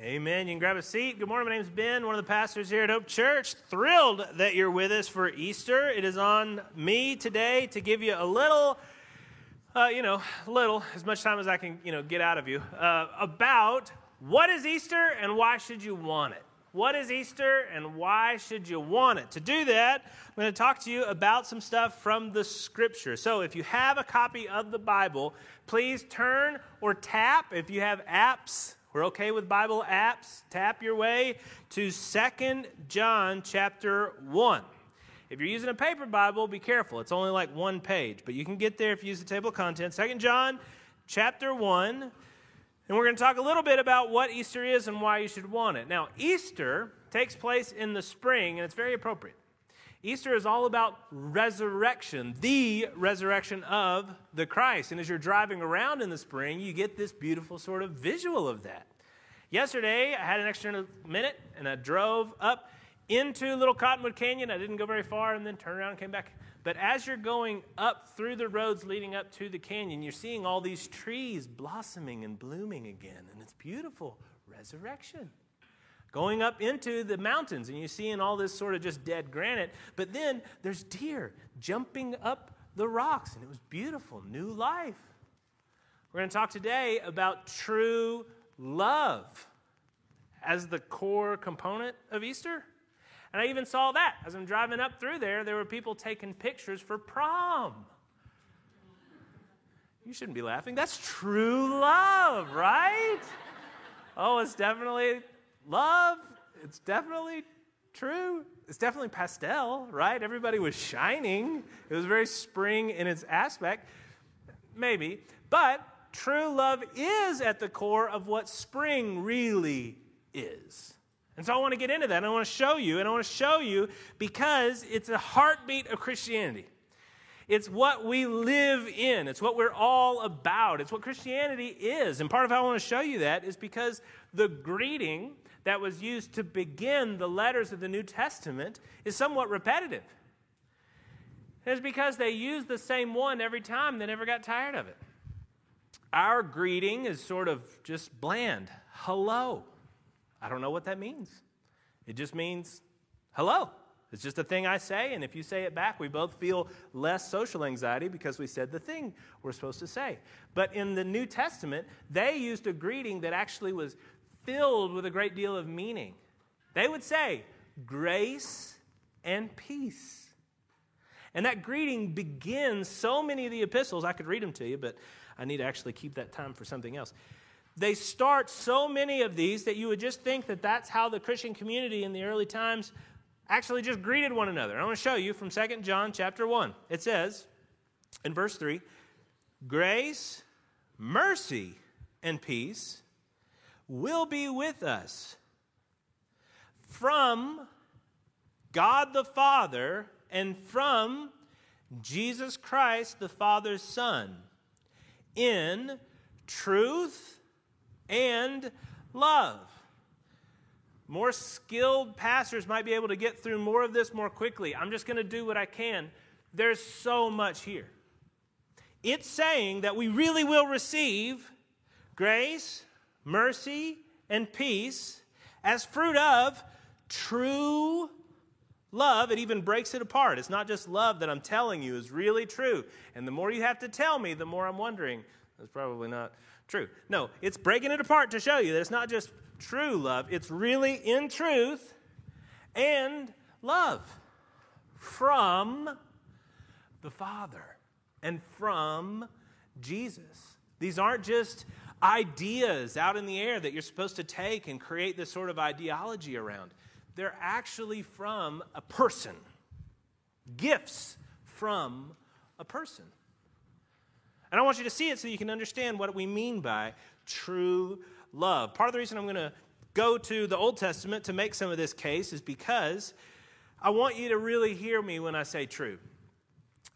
Amen. You can grab a seat. Good morning. My name is Ben, one of the pastors here at Hope Church. Thrilled that you're with us for Easter. It is on me today to give you a little, uh, you know, little, as much time as I can, you know, get out of you, uh, about what is Easter and why should you want it. What is Easter and why should you want it? To do that, I'm going to talk to you about some stuff from the scripture. So if you have a copy of the Bible, please turn or tap. If you have apps, we're okay with Bible apps. Tap your way to Second John chapter 1. If you're using a paper Bible, be careful. It's only like one page, but you can get there if you use the table of contents. Second John chapter 1. And we're going to talk a little bit about what Easter is and why you should want it. Now, Easter takes place in the spring, and it's very appropriate. Easter is all about resurrection, the resurrection of the Christ. And as you're driving around in the spring, you get this beautiful sort of visual of that. Yesterday, I had an extra minute and I drove up into Little Cottonwood Canyon. I didn't go very far and then turned around and came back. But as you're going up through the roads leading up to the canyon, you're seeing all these trees blossoming and blooming again. And it's beautiful. Resurrection going up into the mountains and you're seeing all this sort of just dead granite. But then there's deer jumping up the rocks, and it was beautiful, new life. We're going to talk today about true love as the core component of Easter. And I even saw that as I'm driving up through there, there were people taking pictures for prom. You shouldn't be laughing. That's true love, right? Oh, it's definitely love, it's definitely true. It's definitely pastel, right? Everybody was shining. It was very spring in its aspect. Maybe. But true love is at the core of what spring really is. And so I want to get into that. And I want to show you, and I want to show you because it's a heartbeat of Christianity. It's what we live in. It's what we're all about. It's what Christianity is. And part of how I want to show you that is because the greeting that was used to begin the letters of the New Testament is somewhat repetitive. It's because they used the same one every time, they never got tired of it. Our greeting is sort of just bland. Hello. I don't know what that means. It just means hello. It's just a thing I say, and if you say it back, we both feel less social anxiety because we said the thing we're supposed to say. But in the New Testament, they used a greeting that actually was filled with a great deal of meaning. They would say, grace and peace. And that greeting begins so many of the epistles. I could read them to you, but I need to actually keep that time for something else. They start so many of these that you would just think that that's how the Christian community in the early times actually just greeted one another. I want to show you from 2 John chapter 1. It says in verse 3 Grace, mercy, and peace will be with us from God the Father and from Jesus Christ, the Father's Son, in truth and love. More skilled pastors might be able to get through more of this more quickly. I'm just going to do what I can. There's so much here. It's saying that we really will receive grace, mercy, and peace as fruit of true love. It even breaks it apart. It's not just love that I'm telling you is really true. And the more you have to tell me, the more I'm wondering, that's probably not true. No, it's breaking it apart to show you that it's not just true love, it's really in truth and love from the Father and from Jesus. These aren't just ideas out in the air that you're supposed to take and create this sort of ideology around. They're actually from a person, gifts from a person. And I want you to see it so you can understand what we mean by true love. Part of the reason I'm going to go to the Old Testament to make some of this case is because I want you to really hear me when I say true.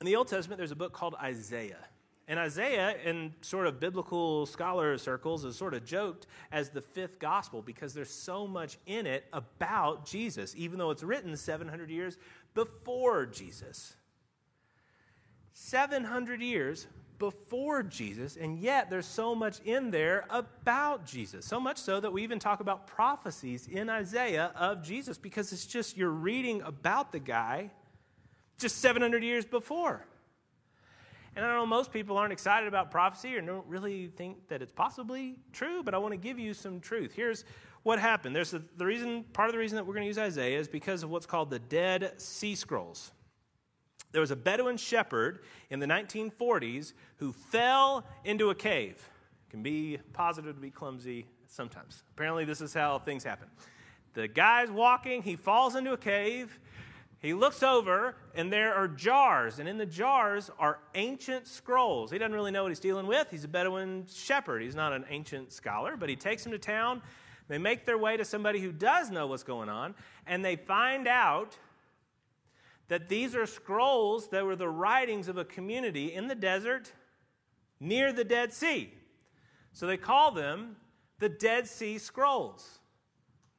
In the Old Testament, there's a book called Isaiah. And Isaiah, in sort of biblical scholar circles, is sort of joked as the fifth gospel because there's so much in it about Jesus, even though it's written 700 years before Jesus. 700 years before Jesus, and yet there's so much in there about Jesus. So much so that we even talk about prophecies in Isaiah of Jesus because it's just you're reading about the guy just 700 years before. And I know most people aren't excited about prophecy or don't really think that it's possibly true, but I want to give you some truth. Here's what happened. There's a, the reason, part of the reason that we're going to use Isaiah is because of what's called the Dead Sea Scrolls. There was a Bedouin shepherd in the 1940s who fell into a cave. It can be positive to be clumsy sometimes. Apparently, this is how things happen. The guy's walking, he falls into a cave. He looks over, and there are jars, and in the jars are ancient scrolls. He doesn't really know what he's dealing with. He's a Bedouin shepherd. He's not an ancient scholar, but he takes him to town. They make their way to somebody who does know what's going on, and they find out that these are scrolls that were the writings of a community in the desert near the Dead Sea. So they call them the Dead Sea Scrolls.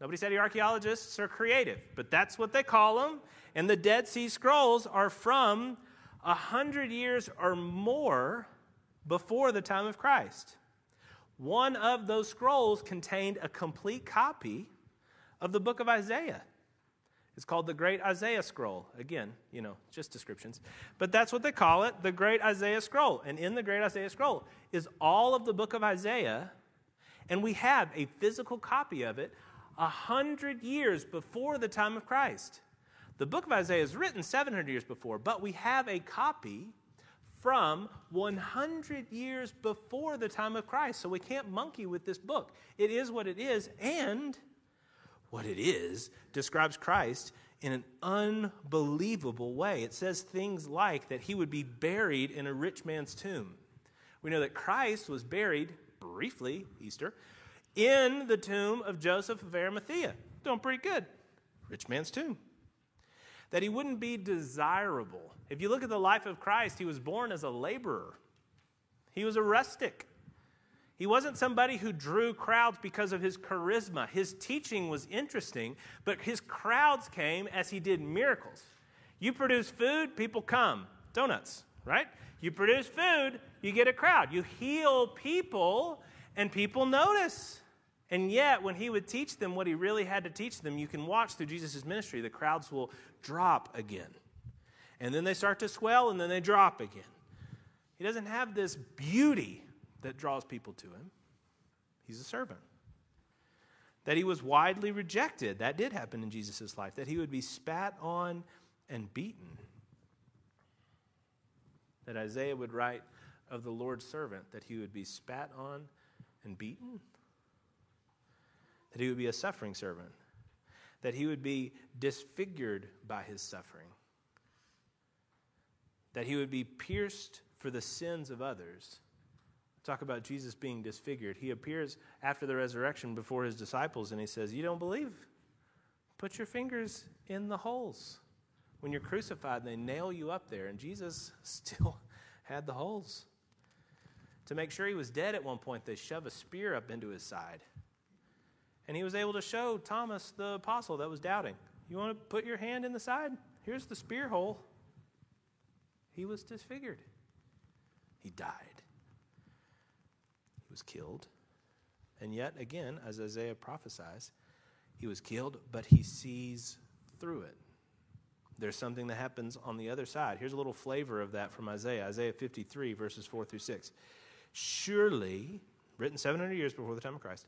Nobody said the archaeologists are creative, but that's what they call them. And the Dead Sea Scrolls are from a hundred years or more before the time of Christ. One of those scrolls contained a complete copy of the book of Isaiah. It's called the Great Isaiah Scroll. Again, you know, just descriptions. But that's what they call it, the Great Isaiah Scroll. And in the Great Isaiah Scroll is all of the book of Isaiah, and we have a physical copy of it a hundred years before the time of Christ. The book of Isaiah is written 700 years before, but we have a copy from 100 years before the time of Christ. So we can't monkey with this book. It is what it is, and what it is describes Christ in an unbelievable way. It says things like that he would be buried in a rich man's tomb. We know that Christ was buried briefly, Easter, in the tomb of Joseph of Arimathea. Doing pretty good. Rich man's tomb that he wouldn't be desirable. If you look at the life of Christ, he was born as a laborer, he was a rustic. He wasn't somebody who drew crowds because of his charisma. His teaching was interesting, but his crowds came as he did miracles. You produce food, people come. Donuts, right? You produce food, you get a crowd. You heal people, and people notice. And yet, when he would teach them what he really had to teach them, you can watch through Jesus' ministry, the crowds will drop again. And then they start to swell, and then they drop again. He doesn't have this beauty that draws people to him. He's a servant. That he was widely rejected. That did happen in Jesus' life. That he would be spat on and beaten. That Isaiah would write of the Lord's servant that he would be spat on and beaten that he would be a suffering servant, that he would be disfigured by his suffering, that he would be pierced for the sins of others. Talk about Jesus being disfigured. He appears after the resurrection before his disciples and he says, You don't believe? Put your fingers in the holes. When you're crucified, they nail you up there, and Jesus still had the holes. To make sure he was dead at one point, they shove a spear up into his side. And he was able to show Thomas, the apostle that was doubting, You want to put your hand in the side? Here's the spear hole. He was disfigured. He died. He was killed. And yet, again, as Isaiah prophesies, he was killed, but he sees through it. There's something that happens on the other side. Here's a little flavor of that from Isaiah Isaiah 53, verses 4 through 6. Surely, written 700 years before the time of Christ,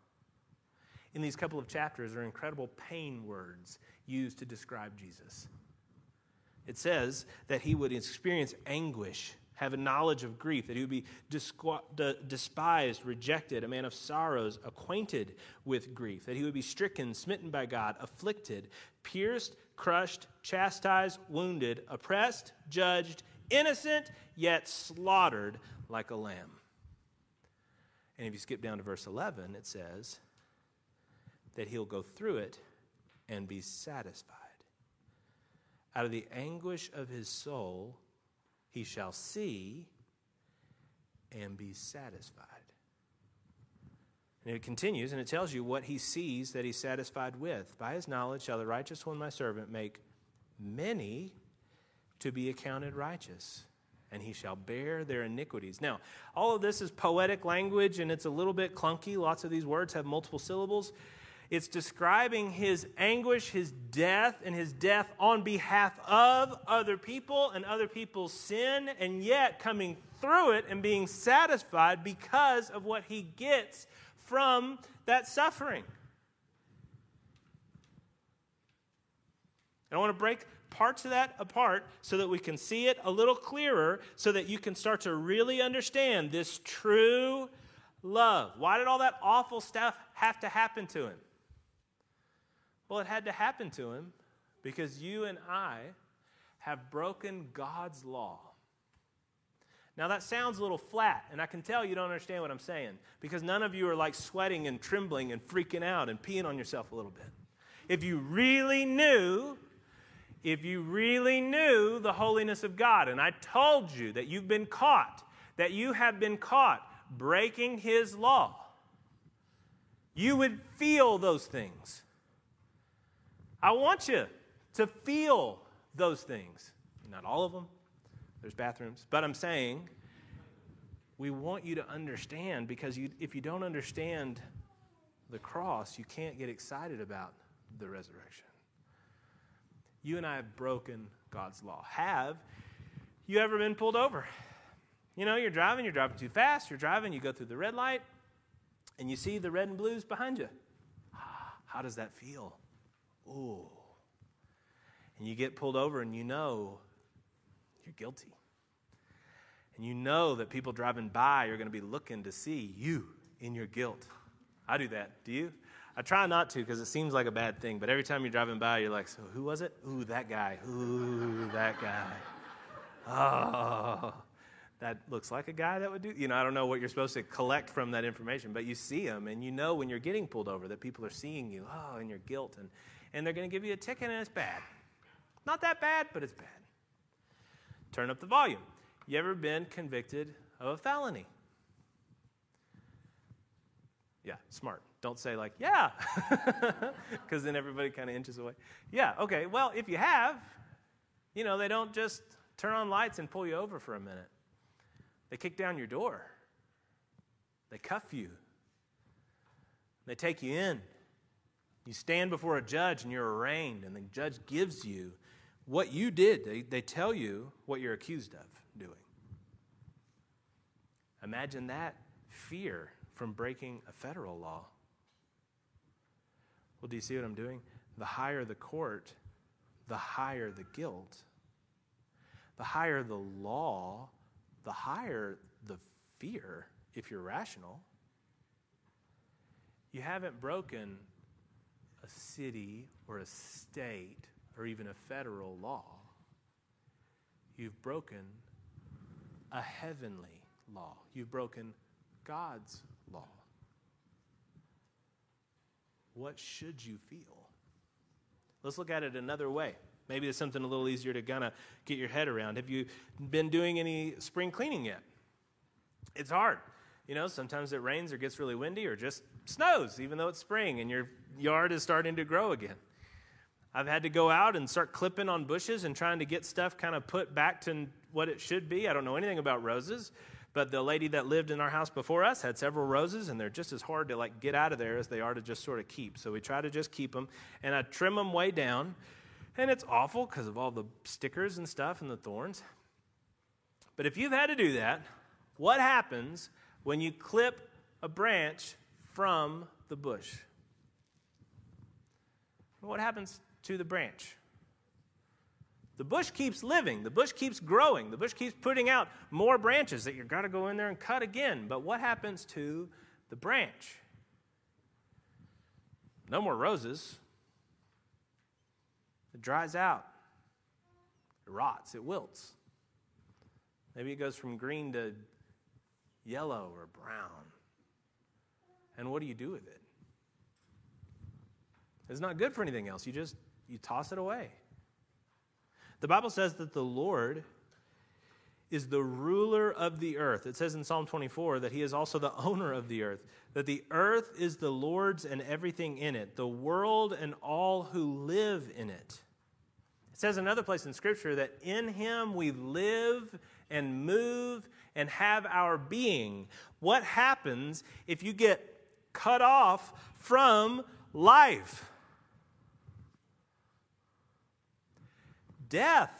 in these couple of chapters are incredible pain words used to describe Jesus. It says that he would experience anguish, have a knowledge of grief, that he would be despised, rejected, a man of sorrows, acquainted with grief, that he would be stricken, smitten by God, afflicted, pierced, crushed, chastised, wounded, oppressed, judged, innocent, yet slaughtered like a lamb. And if you skip down to verse 11, it says that he'll go through it and be satisfied. Out of the anguish of his soul, he shall see and be satisfied. And it continues and it tells you what he sees that he's satisfied with. By his knowledge shall the righteous one, my servant, make many to be accounted righteous, and he shall bear their iniquities. Now, all of this is poetic language and it's a little bit clunky. Lots of these words have multiple syllables. It's describing his anguish, his death, and his death on behalf of other people and other people's sin, and yet coming through it and being satisfied because of what he gets from that suffering. And I want to break parts of that apart so that we can see it a little clearer, so that you can start to really understand this true love. Why did all that awful stuff have to happen to him? Well, it had to happen to him because you and I have broken God's law. Now, that sounds a little flat, and I can tell you don't understand what I'm saying because none of you are like sweating and trembling and freaking out and peeing on yourself a little bit. If you really knew, if you really knew the holiness of God, and I told you that you've been caught, that you have been caught breaking His law, you would feel those things. I want you to feel those things. Not all of them, there's bathrooms. But I'm saying we want you to understand because you, if you don't understand the cross, you can't get excited about the resurrection. You and I have broken God's law. Have you ever been pulled over? You know, you're driving, you're driving too fast, you're driving, you go through the red light, and you see the red and blues behind you. Ah, how does that feel? Ooh. And you get pulled over and you know you're guilty. And you know that people driving by are going to be looking to see you in your guilt. I do that. Do you? I try not to because it seems like a bad thing, but every time you're driving by, you're like, so who was it? Ooh, that guy. Ooh, that guy. Oh, that looks like a guy that would do. You know, I don't know what you're supposed to collect from that information, but you see him and you know when you're getting pulled over that people are seeing you, oh, in your guilt. And and they're going to give you a ticket and it's bad. Not that bad, but it's bad. Turn up the volume. You ever been convicted of a felony? Yeah, smart. Don't say, like, yeah, because then everybody kind of inches away. Yeah, okay. Well, if you have, you know, they don't just turn on lights and pull you over for a minute, they kick down your door, they cuff you, they take you in. You stand before a judge and you're arraigned, and the judge gives you what you did. They, they tell you what you're accused of doing. Imagine that fear from breaking a federal law. Well, do you see what I'm doing? The higher the court, the higher the guilt. The higher the law, the higher the fear, if you're rational. You haven't broken a city or a state or even a federal law. You've broken a heavenly law. You've broken God's law. What should you feel? Let's look at it another way. Maybe it's something a little easier to kind of get your head around. Have you been doing any spring cleaning yet? It's hard. You know, sometimes it rains or gets really windy or just snows, even though it's spring and your yard is starting to grow again. I've had to go out and start clipping on bushes and trying to get stuff kind of put back to what it should be. I don't know anything about roses, but the lady that lived in our house before us had several roses, and they're just as hard to like get out of there as they are to just sort of keep. So we try to just keep them, and I trim them way down, and it's awful because of all the stickers and stuff and the thorns. But if you've had to do that, what happens when you clip a branch from the bush? What happens to the branch? The bush keeps living. The bush keeps growing. The bush keeps putting out more branches that you've got to go in there and cut again. But what happens to the branch? No more roses. It dries out. It rots. It wilts. Maybe it goes from green to yellow or brown. And what do you do with it? It's not good for anything else. You just you toss it away. The Bible says that the Lord is the ruler of the earth. It says in Psalm 24 that he is also the owner of the earth, that the earth is the Lord's and everything in it, the world and all who live in it. It says another place in Scripture that in him we live and move and have our being. What happens if you get cut off from life? Death.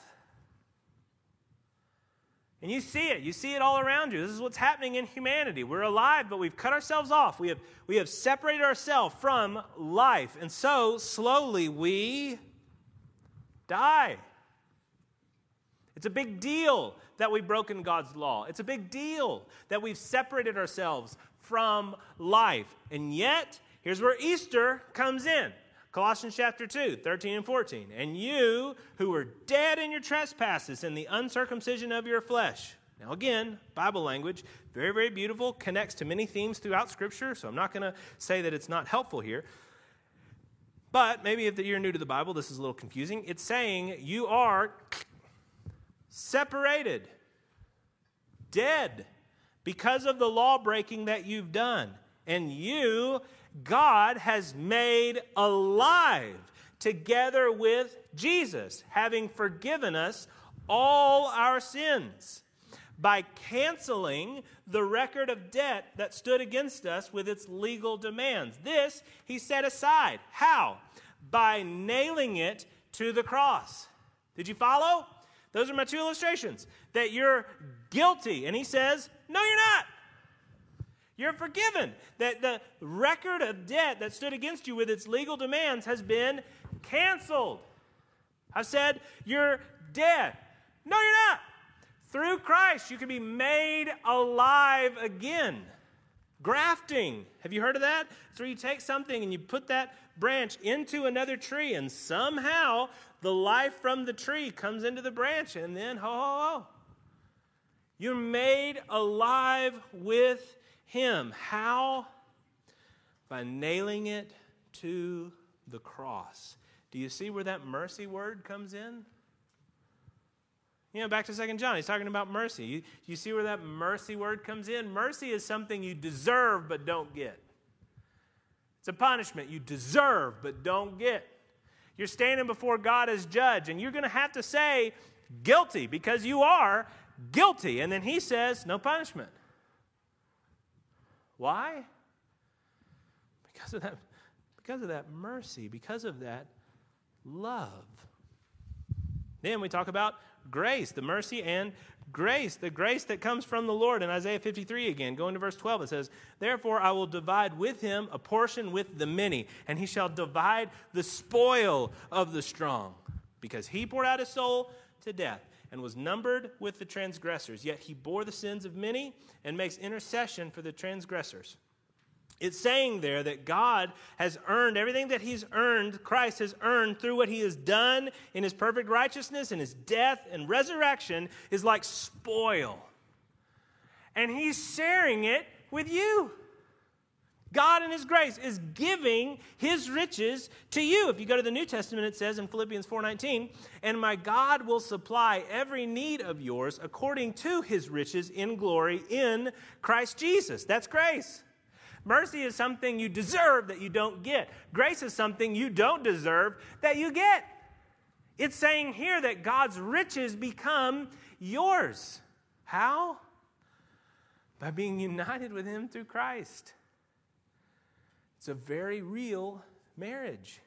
And you see it. You see it all around you. This is what's happening in humanity. We're alive, but we've cut ourselves off. We have, we have separated ourselves from life. And so, slowly, we die. It's a big deal that we've broken God's law. It's a big deal that we've separated ourselves from life. And yet, here's where Easter comes in. Colossians chapter 2, 13 and 14. And you who were dead in your trespasses and the uncircumcision of your flesh. Now, again, Bible language, very, very beautiful, connects to many themes throughout Scripture, so I'm not going to say that it's not helpful here. But maybe if you're new to the Bible, this is a little confusing. It's saying you are separated, dead, because of the law breaking that you've done. And you God has made alive together with Jesus, having forgiven us all our sins by canceling the record of debt that stood against us with its legal demands. This he set aside. How? By nailing it to the cross. Did you follow? Those are my two illustrations. That you're guilty. And he says, No, you're not. You're forgiven. That the record of debt that stood against you with its legal demands has been canceled. I said, You're dead. No, you're not. Through Christ, you can be made alive again. Grafting. Have you heard of that? It's where you take something and you put that branch into another tree, and somehow the life from the tree comes into the branch, and then, ho, ho, ho. You're made alive with him. How? By nailing it to the cross. Do you see where that mercy word comes in? You know, back to Second John, he's talking about mercy. You, you see where that mercy word comes in? Mercy is something you deserve but don't get. It's a punishment you deserve but don't get. You're standing before God as judge, and you're going to have to say guilty because you are guilty. And then he says, no punishment. Why? Because of that, because of that mercy, because of that love. Then we talk about grace, the mercy and grace, the grace that comes from the Lord. In Isaiah 53 again, going to verse 12, it says, Therefore I will divide with him a portion with the many, and he shall divide the spoil of the strong, because he poured out his soul to death and was numbered with the transgressors. Yet he bore the sins of many and makes intercession for the transgressors. It's saying there that God has earned everything that He's earned, Christ has earned through what He has done in His perfect righteousness and His death and resurrection is like spoil. And He's sharing it with you. God in his grace is giving his riches to you. If you go to the New Testament it says in Philippians 4:19, "And my God will supply every need of yours according to his riches in glory in Christ Jesus." That's grace. Mercy is something you deserve that you don't get. Grace is something you don't deserve that you get. It's saying here that God's riches become yours. How? By being united with him through Christ. It's a very real marriage.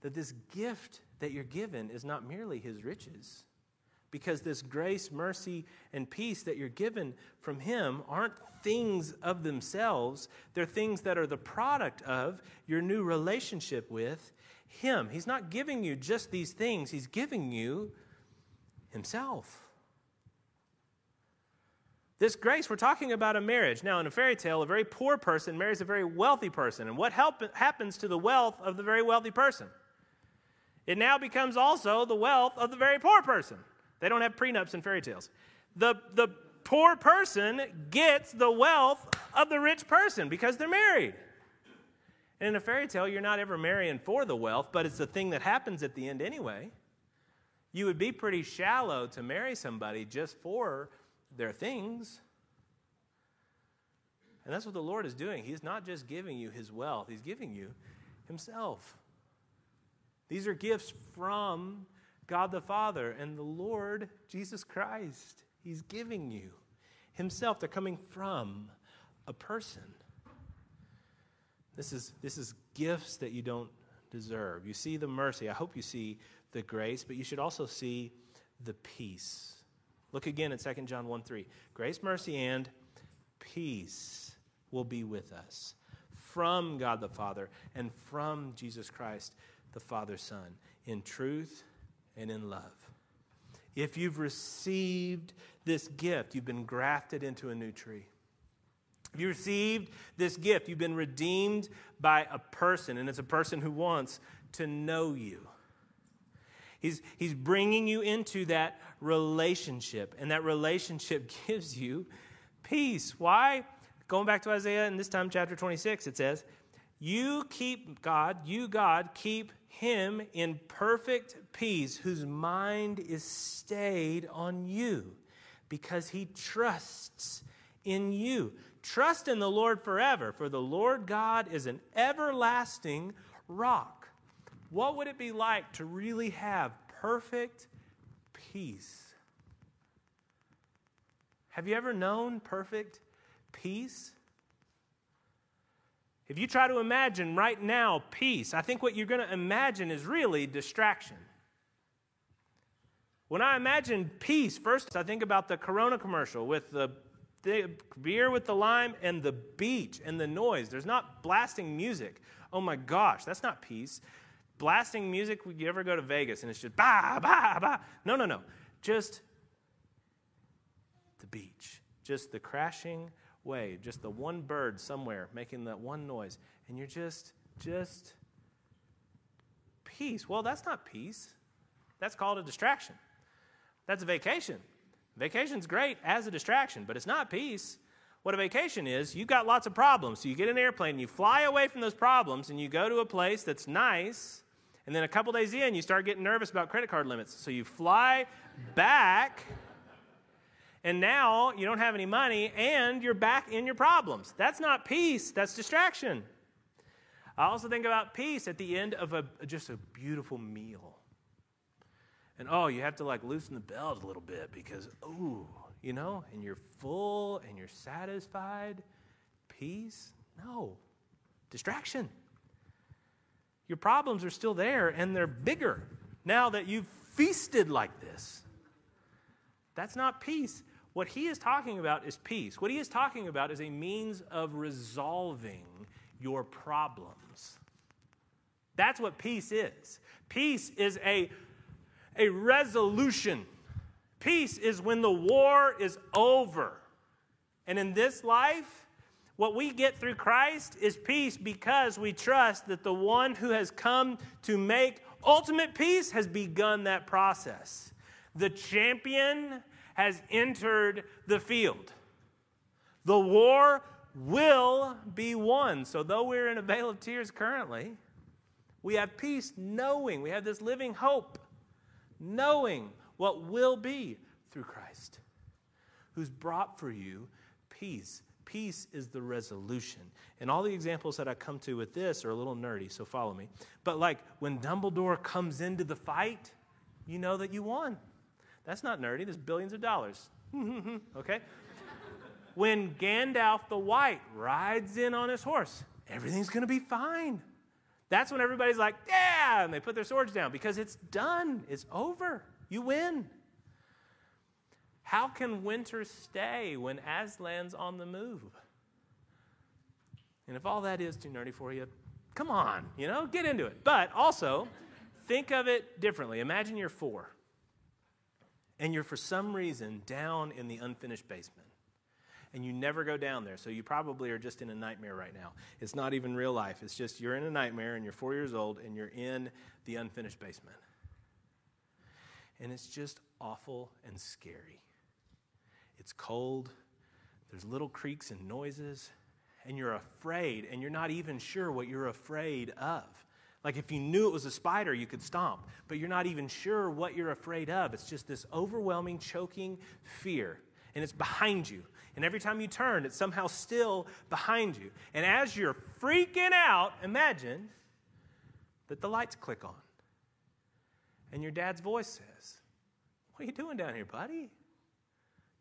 That this gift that you're given is not merely his riches, because this grace, mercy, and peace that you're given from him aren't things of themselves. They're things that are the product of your new relationship with him. He's not giving you just these things, he's giving you himself. This grace, we're talking about a marriage. Now, in a fairy tale, a very poor person marries a very wealthy person. And what help, happens to the wealth of the very wealthy person? It now becomes also the wealth of the very poor person. They don't have prenups in fairy tales. The, the poor person gets the wealth of the rich person because they're married. And in a fairy tale, you're not ever marrying for the wealth, but it's the thing that happens at the end anyway. You would be pretty shallow to marry somebody just for their things. And that's what the Lord is doing. He's not just giving you his wealth, he's giving you himself. These are gifts from God the Father and the Lord Jesus Christ. He's giving you himself. They're coming from a person. This is, this is gifts that you don't deserve. You see the mercy. I hope you see the grace, but you should also see the peace. Look again at 2 John 1 3. Grace, mercy, and peace will be with us from God the Father and from Jesus Christ, the Father's Son, in truth and in love. If you've received this gift, you've been grafted into a new tree. If you received this gift, you've been redeemed by a person, and it's a person who wants to know you. He's, he's bringing you into that relationship, and that relationship gives you peace. Why? Going back to Isaiah, and this time, chapter 26, it says, You keep God, you, God, keep him in perfect peace, whose mind is stayed on you, because he trusts in you. Trust in the Lord forever, for the Lord God is an everlasting rock. What would it be like to really have perfect peace? Have you ever known perfect peace? If you try to imagine right now peace, I think what you're going to imagine is really distraction. When I imagine peace, first I think about the Corona commercial with the the beer with the lime and the beach and the noise. There's not blasting music. Oh my gosh, that's not peace. Blasting music, you ever go to Vegas and it's just ba, ba, ba. No, no, no. Just the beach, just the crashing wave, just the one bird somewhere making that one noise. And you're just, just peace. Well, that's not peace. That's called a distraction. That's a vacation. Vacation's great as a distraction, but it's not peace. What a vacation is, you've got lots of problems. So you get an airplane and you fly away from those problems and you go to a place that's nice. And then a couple days in, you start getting nervous about credit card limits. So you fly back, and now you don't have any money and you're back in your problems. That's not peace, that's distraction. I also think about peace at the end of a, just a beautiful meal. And oh, you have to like loosen the belt a little bit because, ooh, you know, and you're full and you're satisfied. Peace? No. Distraction. Your problems are still there and they're bigger now that you've feasted like this. That's not peace. What he is talking about is peace. What he is talking about is a means of resolving your problems. That's what peace is. Peace is a a resolution. Peace is when the war is over. And in this life, what we get through Christ is peace because we trust that the one who has come to make ultimate peace has begun that process. The champion has entered the field. The war will be won. So, though we're in a vale of tears currently, we have peace knowing, we have this living hope knowing what will be through Christ, who's brought for you peace. Peace is the resolution. And all the examples that I come to with this are a little nerdy, so follow me. But like when Dumbledore comes into the fight, you know that you won. That's not nerdy, there's billions of dollars. okay? when Gandalf the White rides in on his horse, everything's going to be fine. That's when everybody's like, yeah, and they put their swords down because it's done, it's over. You win. How can winter stay when Aslan's on the move? And if all that is too nerdy for you, come on, you know, get into it. But also, think of it differently. Imagine you're four, and you're for some reason down in the unfinished basement and you never go down there. So you probably are just in a nightmare right now. It's not even real life. It's just you're in a nightmare and you're four years old and you're in the unfinished basement. And it's just awful and scary. It's cold. There's little creaks and noises. and you're afraid and you're not even sure what you're afraid of. Like if you knew it was a spider, you could stomp, but you're not even sure what you're afraid of. It's just this overwhelming, choking fear, and it's behind you. And every time you turn, it's somehow still behind you. And as you're freaking out, imagine that the lights click on. And your dad's voice says, What are you doing down here, buddy?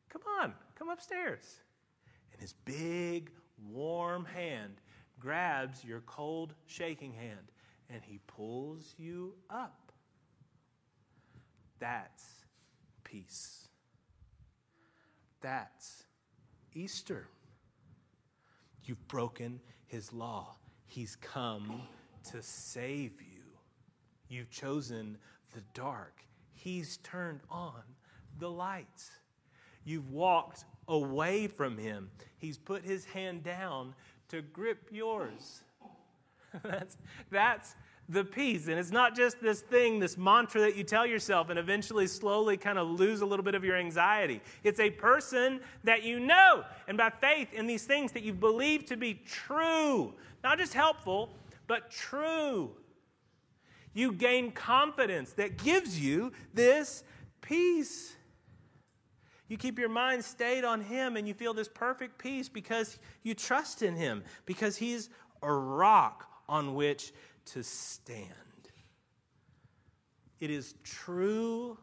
Come on, come upstairs. And his big, warm hand grabs your cold, shaking hand and he pulls you up. That's peace. That's Easter. You've broken his law. He's come to save you. You've chosen the dark. He's turned on the lights. You've walked away from him. He's put his hand down to grip yours. that's, that's the peace. And it's not just this thing, this mantra that you tell yourself and eventually slowly kind of lose a little bit of your anxiety. It's a person that you know. And by faith in these things that you believe to be true, not just helpful, but true, you gain confidence that gives you this peace. You keep your mind stayed on Him and you feel this perfect peace because you trust in Him, because He's a rock on which to stand. It is true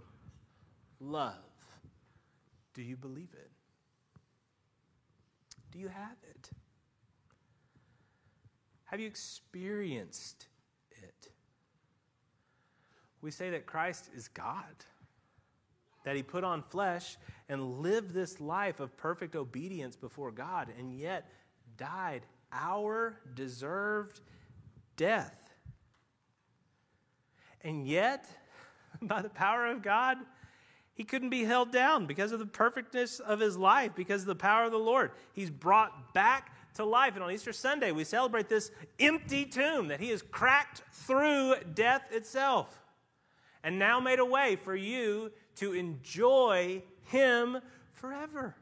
love. Do you believe it? Do you have it? Have you experienced it? We say that Christ is God, that he put on flesh and lived this life of perfect obedience before God, and yet died our deserved death. And yet, by the power of God, he couldn't be held down because of the perfectness of his life, because of the power of the Lord. He's brought back to life. And on Easter Sunday, we celebrate this empty tomb that he has cracked through death itself and now made a way for you to enjoy him forever,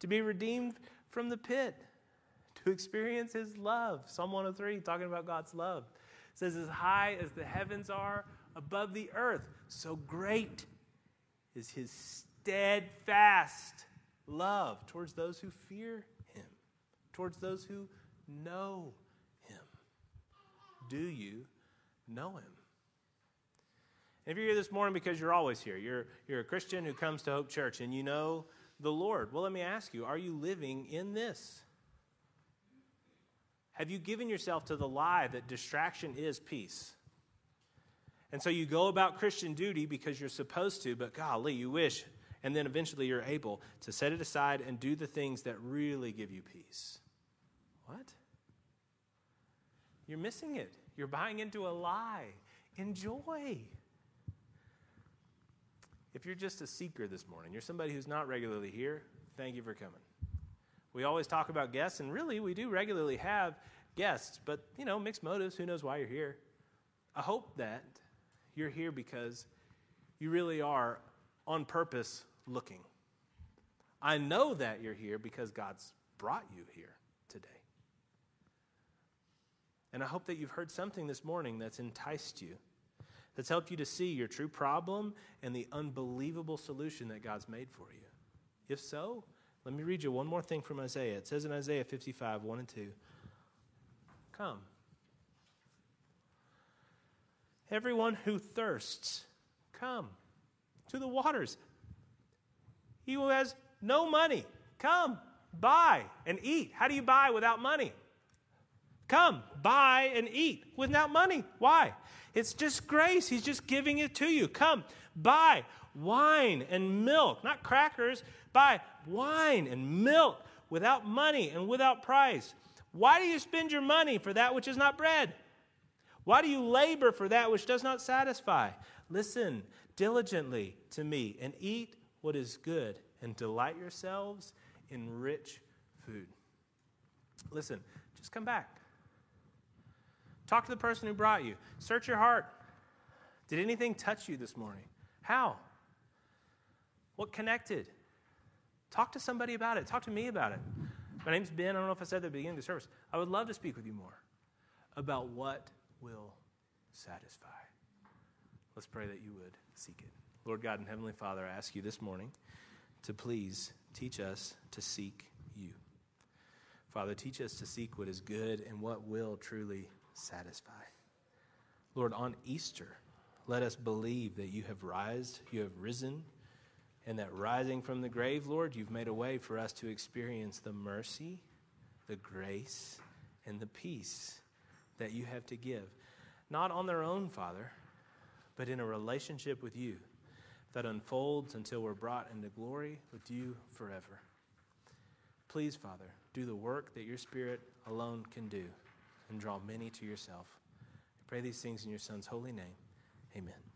to be redeemed from the pit to experience his love. Psalm 103, talking about God's love, says, As high as the heavens are above the earth, so great is his steadfast love towards those who fear him, towards those who know him. Do you know him? if you're here this morning because you're always here, you're, you're a Christian who comes to Hope Church and you know the Lord, well, let me ask you are you living in this? Have you given yourself to the lie that distraction is peace? And so you go about Christian duty because you're supposed to, but golly, you wish. And then eventually you're able to set it aside and do the things that really give you peace. What? You're missing it. You're buying into a lie. Enjoy. If you're just a seeker this morning, you're somebody who's not regularly here, thank you for coming. We always talk about guests, and really, we do regularly have guests, but, you know, mixed motives. Who knows why you're here? I hope that you're here because you really are on purpose looking. I know that you're here because God's brought you here today. And I hope that you've heard something this morning that's enticed you, that's helped you to see your true problem and the unbelievable solution that God's made for you. If so, let me read you one more thing from Isaiah. It says in Isaiah 55, 1 and 2 Come. Everyone who thirsts, come to the waters. He who has no money, come, buy and eat. How do you buy without money? Come, buy and eat without money. Why? It's just grace. He's just giving it to you. Come, buy wine and milk, not crackers, buy wine and milk without money and without price. Why do you spend your money for that which is not bread? Why do you labor for that which does not satisfy? Listen diligently to me and eat what is good and delight yourselves in rich food. Listen, just come back. Talk to the person who brought you. Search your heart. Did anything touch you this morning? How? What connected? Talk to somebody about it. Talk to me about it. My name's Ben. I don't know if I said that at the beginning of the service. I would love to speak with you more about what will satisfy. Let's pray that you would seek it. Lord God and Heavenly Father, I ask you this morning to please teach us to seek you. Father, teach us to seek what is good and what will truly satisfy. Lord, on Easter, let us believe that you have rised, you have risen, and that rising from the grave, Lord, you've made a way for us to experience the mercy, the grace, and the peace that you have to give. Not on their own, Father, but in a relationship with you that unfolds until we're brought into glory with you forever. Please, Father, do the work that your Spirit alone can do and draw many to yourself. I pray these things in your Son's holy name. Amen.